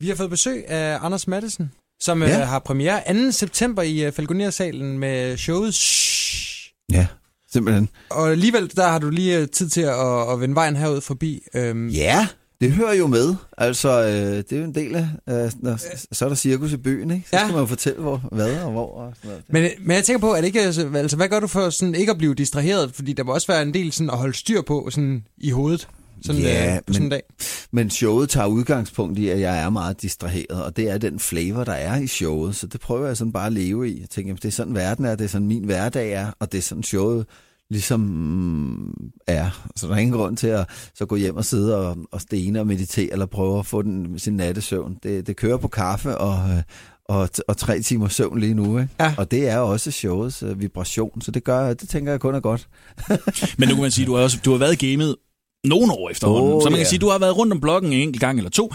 Vi har fået besøg af Anders Madsen, som Ja. ja. har premiere 2. september i uh, Falconer-salen med showet Shhh. Ja, simpelthen. Og alligevel, der har du lige øh, tid til at, at vende vejen herud forbi. Øhm, Ja, det hører jo med. Altså, øh, det er jo en del af, øh, når, så er der cirkus i byen, ikke? Så Ja. skal man jo fortælle, hvor, hvad og hvor og sådan noget. Men, men jeg tænker på, at det ikke, altså, altså, hvad gør du for sådan, ikke at blive distraheret? Fordi der må også være en del sådan, at holde styr på sådan, i hovedet sådan, Ja, øh, på sådan en men- dag. Men showet tager udgangspunkt i, at jeg er meget distraheret, og det er den flavor, der er i showet. Så det prøver jeg sådan bare at leve i. Jeg tænker, jamen, det er sådan verden er, det er sådan min hverdag er, og det er sådan showet ligesom mm, er. Så der er ingen grund til at så gå hjem og sidde og, og stene og meditere, eller prøve at få den, sin nattesøvn. Det, det kører på kaffe og, øh, og, og tre timer søvn lige nu. Ikke? Ja. Og det er også showets øh, vibration, så det gør, det tænker jeg kun er godt. Men nu kan man sige, du har, også, du har været i gamet nogle år efterhånden. Åh, så man kan ja. sige, du har været rundt om blokken en enkelt gang eller to.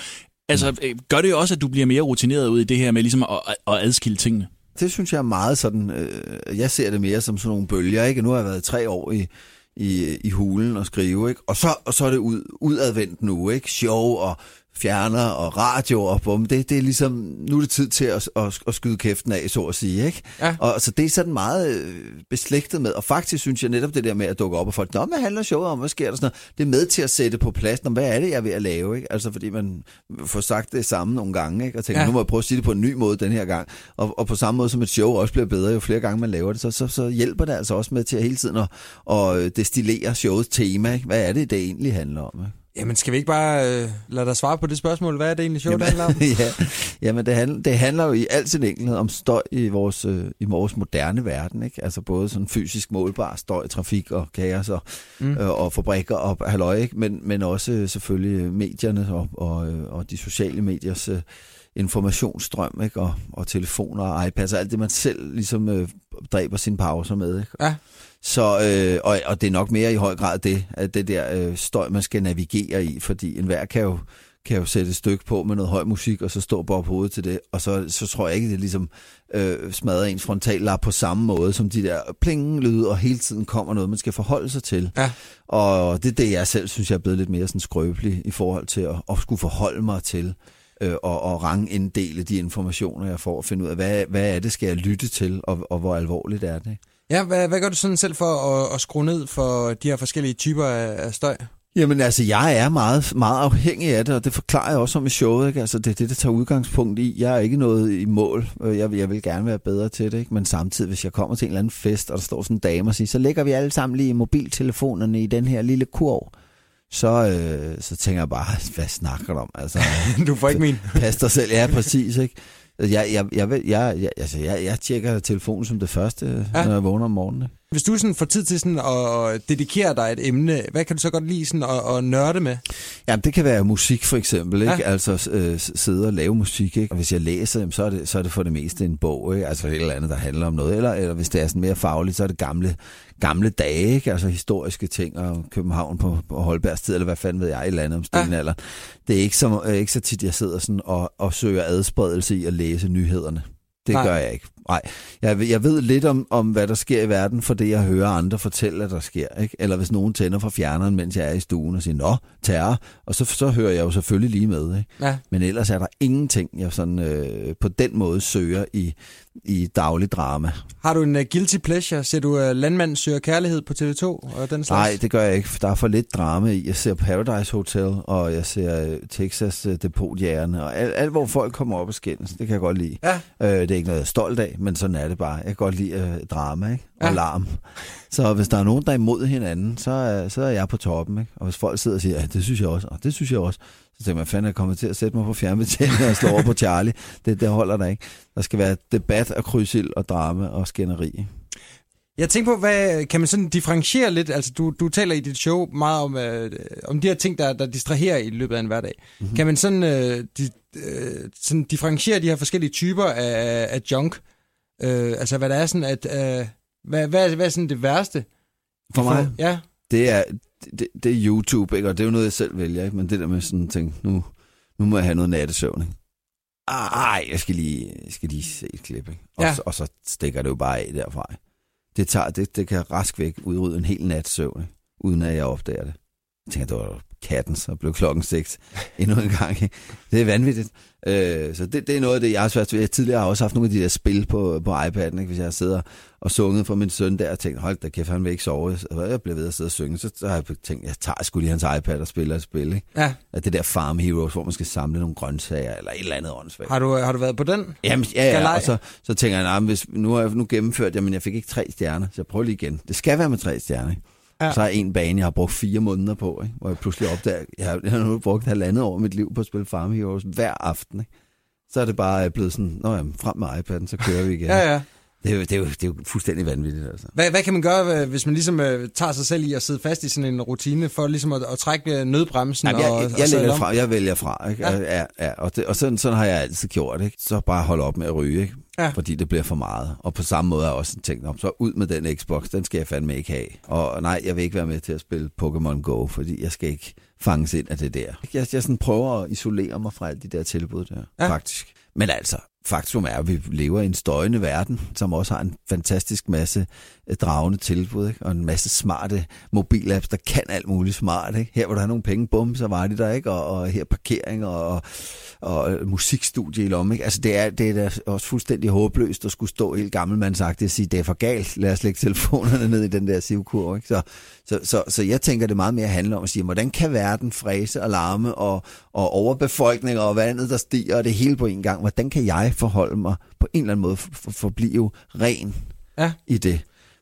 Altså, øh, gør det jo også, at du bliver mere rutineret ud i det her med ligesom at, at adskille tingene? det synes jeg er meget sådan, øh, jeg ser det mere som sådan nogle bølger, ikke? Nu har jeg været tre år i, i, i hulen og skrive, ikke? Og så, og så er det ud, udadvendt nu, ikke? Show og fjerner og radio og bum. Det, det er ligesom, nu er det tid til at, at, at skyde kæften af, så at sige, ikke? Ja. Og så det er sådan meget øh, beslægtet med, og faktisk synes jeg netop det der med at dukke op, og folk, nå, hvad handler showet om, hvad sker der sådan noget? Det er med til at sætte på plads, nå, hvad er det, jeg er ved at lave, ikke? Altså fordi man får sagt det samme nogle gange, ikke? Og tænker, Ja. ja. nu må jeg prøve at sige det på en ny måde den her gang. Og, og på samme måde som et show også bliver bedre, jo flere gange man laver det, så, så, så hjælper det altså også med til at hele tiden at, at destillere showets tema, ikke? Hvad er det, det egentlig handler om, ikke? Jamen, skal vi ikke bare øh, lade dig svare på det spørgsmål? Hvad er det egentlig sjovt, det handler om? ja, jamen det, handler, det handler jo i al sin enkelhed om støj i vores, øh, i vores moderne verden. Ikke? Altså både sådan fysisk målbar støj, trafik og kaos og, Mm. øh, og fabrikker og halløj, ikke? Men, men også øh, selvfølgelig medierne og, og, øh, og de sociale mediers øh, informationsstrøm ikke? Og, og telefoner og iPads og alt det, man selv ligesom øh, dræber sine pauser med. Ikke? Ja. Så, øh, og, og det er nok mere i høj grad det, at det der øh, støj, man skal navigere i, fordi enhver kan jo, kan jo sætte et stykke på med noget høj musik, og så stå bare på hovedet til det, og så, så tror jeg ikke, det ligesom øh, smadrer ens frontallap på samme måde, som de der pling-lyde, og hele tiden kommer noget, man skal forholde sig til. Ja. Og det er det, jeg selv synes, jeg er blevet lidt mere sådan skrøbelig i forhold til at, at skulle forholde mig til, øh, og, og ranginddele de informationer, jeg får, og finde ud af, hvad, hvad er det, skal jeg lytte til, og, og hvor alvorligt er det. Ja, hvad, hvad gør du sådan selv for at, at skrue ned for de her forskellige typer af, af støj? Jamen altså, jeg er meget, meget afhængig af det, og det forklarer jeg også om i showet. Ikke? Altså, det er det, der tager udgangspunkt i. Jeg er ikke noget i mål. Jeg, vil- jeg vil gerne være bedre til det, ikke? men samtidig, hvis jeg kommer til en eller anden fest, og der står sådan en dame og siger, så lægger vi alle sammen lige mobiltelefonerne i den her lille kurv. Så, øh, så tænker jeg bare, hvad snakker du om? Altså, Du får ikke min. pas dig selv. Ja, præcis. Ikke? Jeg, jeg, jeg, jeg, jeg, jeg, altså, jeg, jeg tjekker telefonen som det første, ja. når jeg vågner om morgenen. ikke? Hvis du sådan får tid til sådan at, dedikere dig et emne, hvad kan du så godt lide sådan at, at nørde med? Jamen, det kan være musik for eksempel, ikke? Ja. Ja. Altså øh, sidde og lave musik, ikke? Og hvis jeg læser, jamen, så, er det, så er det for det meste en bog, ikke? Altså et eller andet, der handler om noget. Eller, eller hvis det er sådan mere fagligt, så er det gamle, gamle dage, ikke? Altså historiske ting, og København på, på Holbergs tid, eller hvad fanden ved jeg, et eller andet om stenalder. Det er ikke så, ikke så tit, jeg sidder sådan og, og søger adspredelse i at læse nyhederne. Det. Nej. gør jeg ikke. Nej, jeg, ved- jeg ved lidt om, om, hvad der sker i verden, for det jeg hører andre fortælle, at der sker. Ikke? Eller hvis nogen tænder fra fjerneren, mens jeg er i stuen og siger, nå, terror, og så, så hører jeg jo selvfølgelig lige med. Ikke? Ja. Men ellers er der ingenting, jeg sådan, øh, på den måde søger i, i daglig drama. Har du en uh, guilty pleasure? Ser du uh, Landmand søger kærlighed på TV2 og den slags? Nej, det gør jeg ikke. Der er for lidt drama i. Jeg ser Paradise Hotel, og jeg ser øh, Texas øh, Depotjægerne, og alt, alt, hvor folk kommer op og skændes. Det kan jeg godt lide. Ja. Øh, det er ikke noget, jeg er stolt af, men sådan er det bare. Jeg kan godt lide øh, drama ikke? og Ja. larm. Så hvis der er nogen, der er imod hinanden, så, er- så er jeg på toppen. Ikke? Og hvis folk sidder og siger, ja, det synes jeg også, og det synes jeg også, så tænker man, fanden jeg kommet til at sætte mig på fjernbetjeningen og slå over på Charlie. Det, det holder der ikke. Der skal være debat og krydsild og drama og skænderi. Jeg tænker på, hvad, kan man sådan differentiere lidt? Altså, du, du taler i dit show meget om, øh, om de her ting, der, der distraherer i løbet af en hverdag. Mhm. Mm-hmm. Kan man sådan, øh, di, øh, sådan differentiere de her forskellige typer af, af junk? Øh, altså, hvad der er sådan, at... Øh, hvad, hvad, er- hvad er sådan det værste? For mig? får? Ja. det er, det, det er YouTube, ikke? og det er jo noget, jeg selv vælger, ikke? men det der med sådan en ting, nu, nu må jeg have noget nattesøvn. Ikke? Ej, jeg skal lige, jeg skal lige se et klip, ikke? Og, Ja. og så stikker det jo bare af derfra. ikke? Det, tager, det, det kan rask væk udrydde en hel nat søvn, ikke? uden at jeg opdager det. Jeg tænker, det var katten, så blev klokken 6 endnu en gang. Det er vanvittigt. Øh, så det, det er noget af det, jeg har svært ved. Jeg tidligere har også haft nogle af de der spil på, på iPad'en, ikke? hvis jeg sidder og sunget for min søn der, og tænkt, hold da kæft, han vil ikke sove. Og jeg blev ved at sidde og synge, så, så har jeg tænkt, jeg tager sgu lige hans iPad og spiller et spil. Ikke? Ja. At det der Farm Heroes, hvor man skal samle nogle grøntsager, eller et eller andet åndssvagt. Har du, har du været på den? Jamen, ja, ja, og så, så tænker jeg, nah, men hvis, nu har jeg nu gennemført, jamen jeg fik ikke tre stjerner, så jeg prøver lige igen. Det skal være med tre stjerner. Ikke? Ja. Så er en bane, jeg har brugt fire måneder på, ikke? hvor jeg pludselig opdager, jeg har, jeg har nu brugt halvandet år af mit liv på at spille Farm Heroes hver aften. Ikke? Så er det bare blevet sådan, nå jamen, frem med iPad'en, så kører vi igen. Ja, ja. Det, er jo, det, er jo, det er jo fuldstændig vanvittigt, altså. Hvad, hvad kan man gøre, hvis man ligesom øh, tager sig selv i at sidde fast i sådan en rutine, for ligesom at, at trække øh, nødbremsen? Jamen, jeg, og, jeg, og jeg, sadle lægger om? fra, jeg vælger fra, ikke? Ja. Ja. Ja, og det, og sådan, sådan har jeg altid gjort. Ikke? Så bare holde op med at ryge, ikke? Ja. fordi det bliver for meget. Og på samme måde har jeg også tænkt, om så ud med den Xbox, den skal jeg fandme ikke have. Og nej, jeg vil ikke være med til at spille Pokémon Go, fordi jeg skal ikke fanges ind af det der. Jeg, jeg sådan prøver at isolere mig fra alle de der tilbud der, ja. faktisk. Men altså, faktum er, at vi lever i en støjende verden, som også har en fantastisk masse øh, dragende tilbud, ikke? og en masse smarte mobilapps, der kan alt muligt smart. Ikke? Her hvor der er nogle penge, bum, så var de der, ikke? Og, og her parkering og, og, og øh, musikstudie i lommen. Ikke? Altså det er, det er da også fuldstændig håbløst at skulle stå helt gammelmandsagtigt og sige, det er for galt, lad os lægge telefonerne ned i den der sivkur. Ikke? Så, så, så, så jeg tænker, det meget mere handler om at sige, hvordan kan verden fræse og larme og, og overbefolkning og vandet, der stiger, og det hele på en gang. Hvordan kan jeg forholde mig på en eller anden måde for, for, for at blive ren Ja. i det?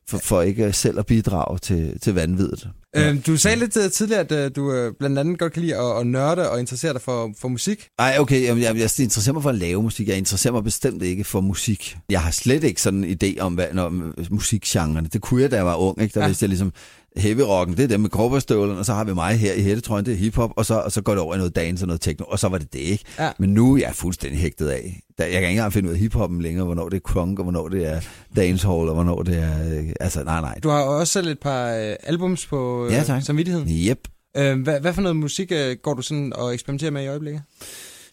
For, for ikke selv at bidrage til, til vanvittigt. Øh, du sagde lidt øh, tidligere, at øh, du øh, blandt andet godt kan lide at, at nørde og interessere dig for, for musik. Ej, okay, jeg, jeg, jeg interesserer mig for at lave musik. Jeg interesserer mig bestemt ikke for musik. Jeg har slet ikke sådan en idé om, hvad, når, musikgenrerne. Det kunne jeg, da jeg var ung. Ikke? Der Ja. ja. vidste jeg ligesom, heavy rocken, det er dem med kropperstøvlerne, og så har vi mig her i hættetrøjen, det er hiphop, og så, og så går det over i noget dance og noget techno, og så var det det, ikke? Ja. Men nu er jeg fuldstændig hægtet af. Jeg kan ikke engang finde ud af hiphoppen længere, hvornår det er crunk, og hvornår det er dancehall, og hvornår det er... øh, Altså, nej, nej. Du har også selv et par øh, albums på øh, Ja, tak. samvittigheden. Yep. Øh, hvad, hvad for noget musik øh, går du sådan og eksperimenterer med i øjeblikket?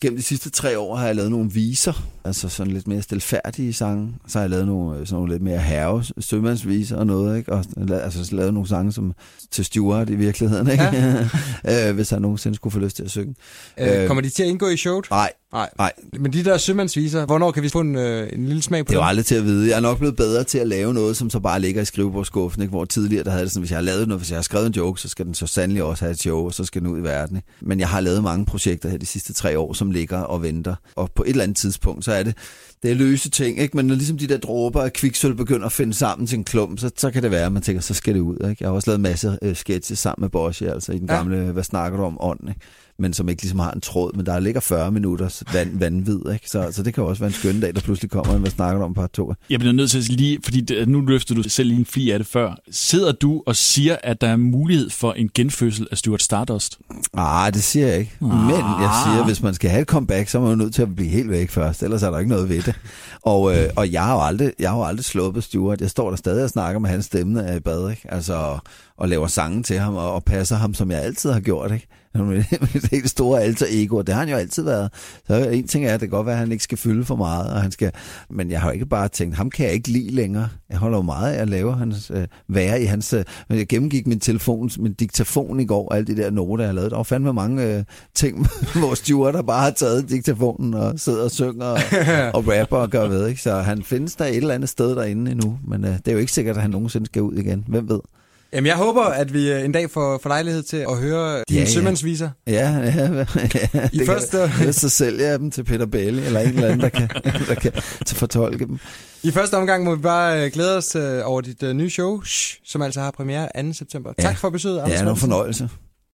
Gennem de sidste tre år har jeg lavet nogle viser, altså sådan lidt mere stilfærdige sange. Så har jeg lavet nogle, øh, sådan nogle lidt mere herre, sømandsviser og noget, ikke? Og altså så lavet nogle sange som til Stuart i virkeligheden, ikke? Ja. øh, hvis han nogensinde skulle få lyst til at synge. Øh, Øh, kommer de til at indgå i showet? Nej, Nej. nej, Men de der sømandsviser, hvornår kan vi få en, øh, en lille smag på det er dem? jo aldrig til at vide. Jeg er nok blevet bedre til at lave noget, som så bare ligger i skrivebordskuffen, ikke? Hvor tidligere, der havde det sådan, hvis jeg har lavet noget, hvis jeg har skrevet en joke, så skal den så sandelig også have et show, og så skal den ud i verden, ikke? Men jeg har lavet mange projekter her de sidste tre år, som ligger og venter. Og på et eller andet tidspunkt, så er det, det er løse ting, ikke? Men når ligesom de der dråber af kviksøl begynder at finde sammen til en klump, så, så kan det være, at man tænker, så skal det ud, ikke? Jeg har også lavet en masse øh, sketches sammen med Bosch, altså i den Ja. gamle, hvad snakker du om, ånd, ikke? Men som ikke ligesom har en tråd, men der ligger 40 minutters vand, vanvid, ikke? Så, så det kan jo også være en skøn dag, der pludselig kommer hvad snakker du om, part 2. Jeg bliver nødt til at lige, fordi det, nu løftede du selv lige en fli af det før. Sidder du og siger, at der er mulighed for en genfødsel af Stuart Stardust? Ah, det siger jeg ikke. Men jeg siger, hvis man skal have et comeback, så er man nødt til at blive helt væk først, ellers er der ikke noget ved det. Og, øh, og jeg har jo aldrig, jeg har jo aldrig slået på Stuart. Jeg står der stadig og snakker med hans stemme, er i bad, ikke? Altså, og laver sange til ham, og, og passer ham, som jeg altid har gjort, ikke? Med mit helt store alter ego, og det har han jo altid været. Så en ting er, at det kan godt være, at han ikke skal fylde for meget, og han skal, men jeg har jo ikke bare tænkt, ham kan jeg ikke lide længere. Jeg holder jo meget af at lave hans, øh, være i hans... Øh, jeg gennemgik min telefon, min diktafon i går, og alle de der noter, jeg har lavet. Der var fandme mange øh, ting, hvor Stuart der bare har taget diktafonen og sidder og synger og, og rapper og gør ved. Ikke? Så han findes der et eller andet sted derinde endnu, men øh, det er jo ikke sikkert, at han nogensinde skal ud igen. Hvem ved? Jamen, jeg håber, at vi øh, en dag får, får lejlighed til at høre dine Ja, ja. sømandsviser. Ja, ja, ja I det første- kan, så sælger jeg dem til Peter Bailey, eller en eller anden, der kan, der kan til fortolke dem. I første omgang må vi bare øh, glæde os øh, over dit nye show, som altså har premiere 2. september. Ja. Tak for besøget, Anders Ja, det var en fornøjelse.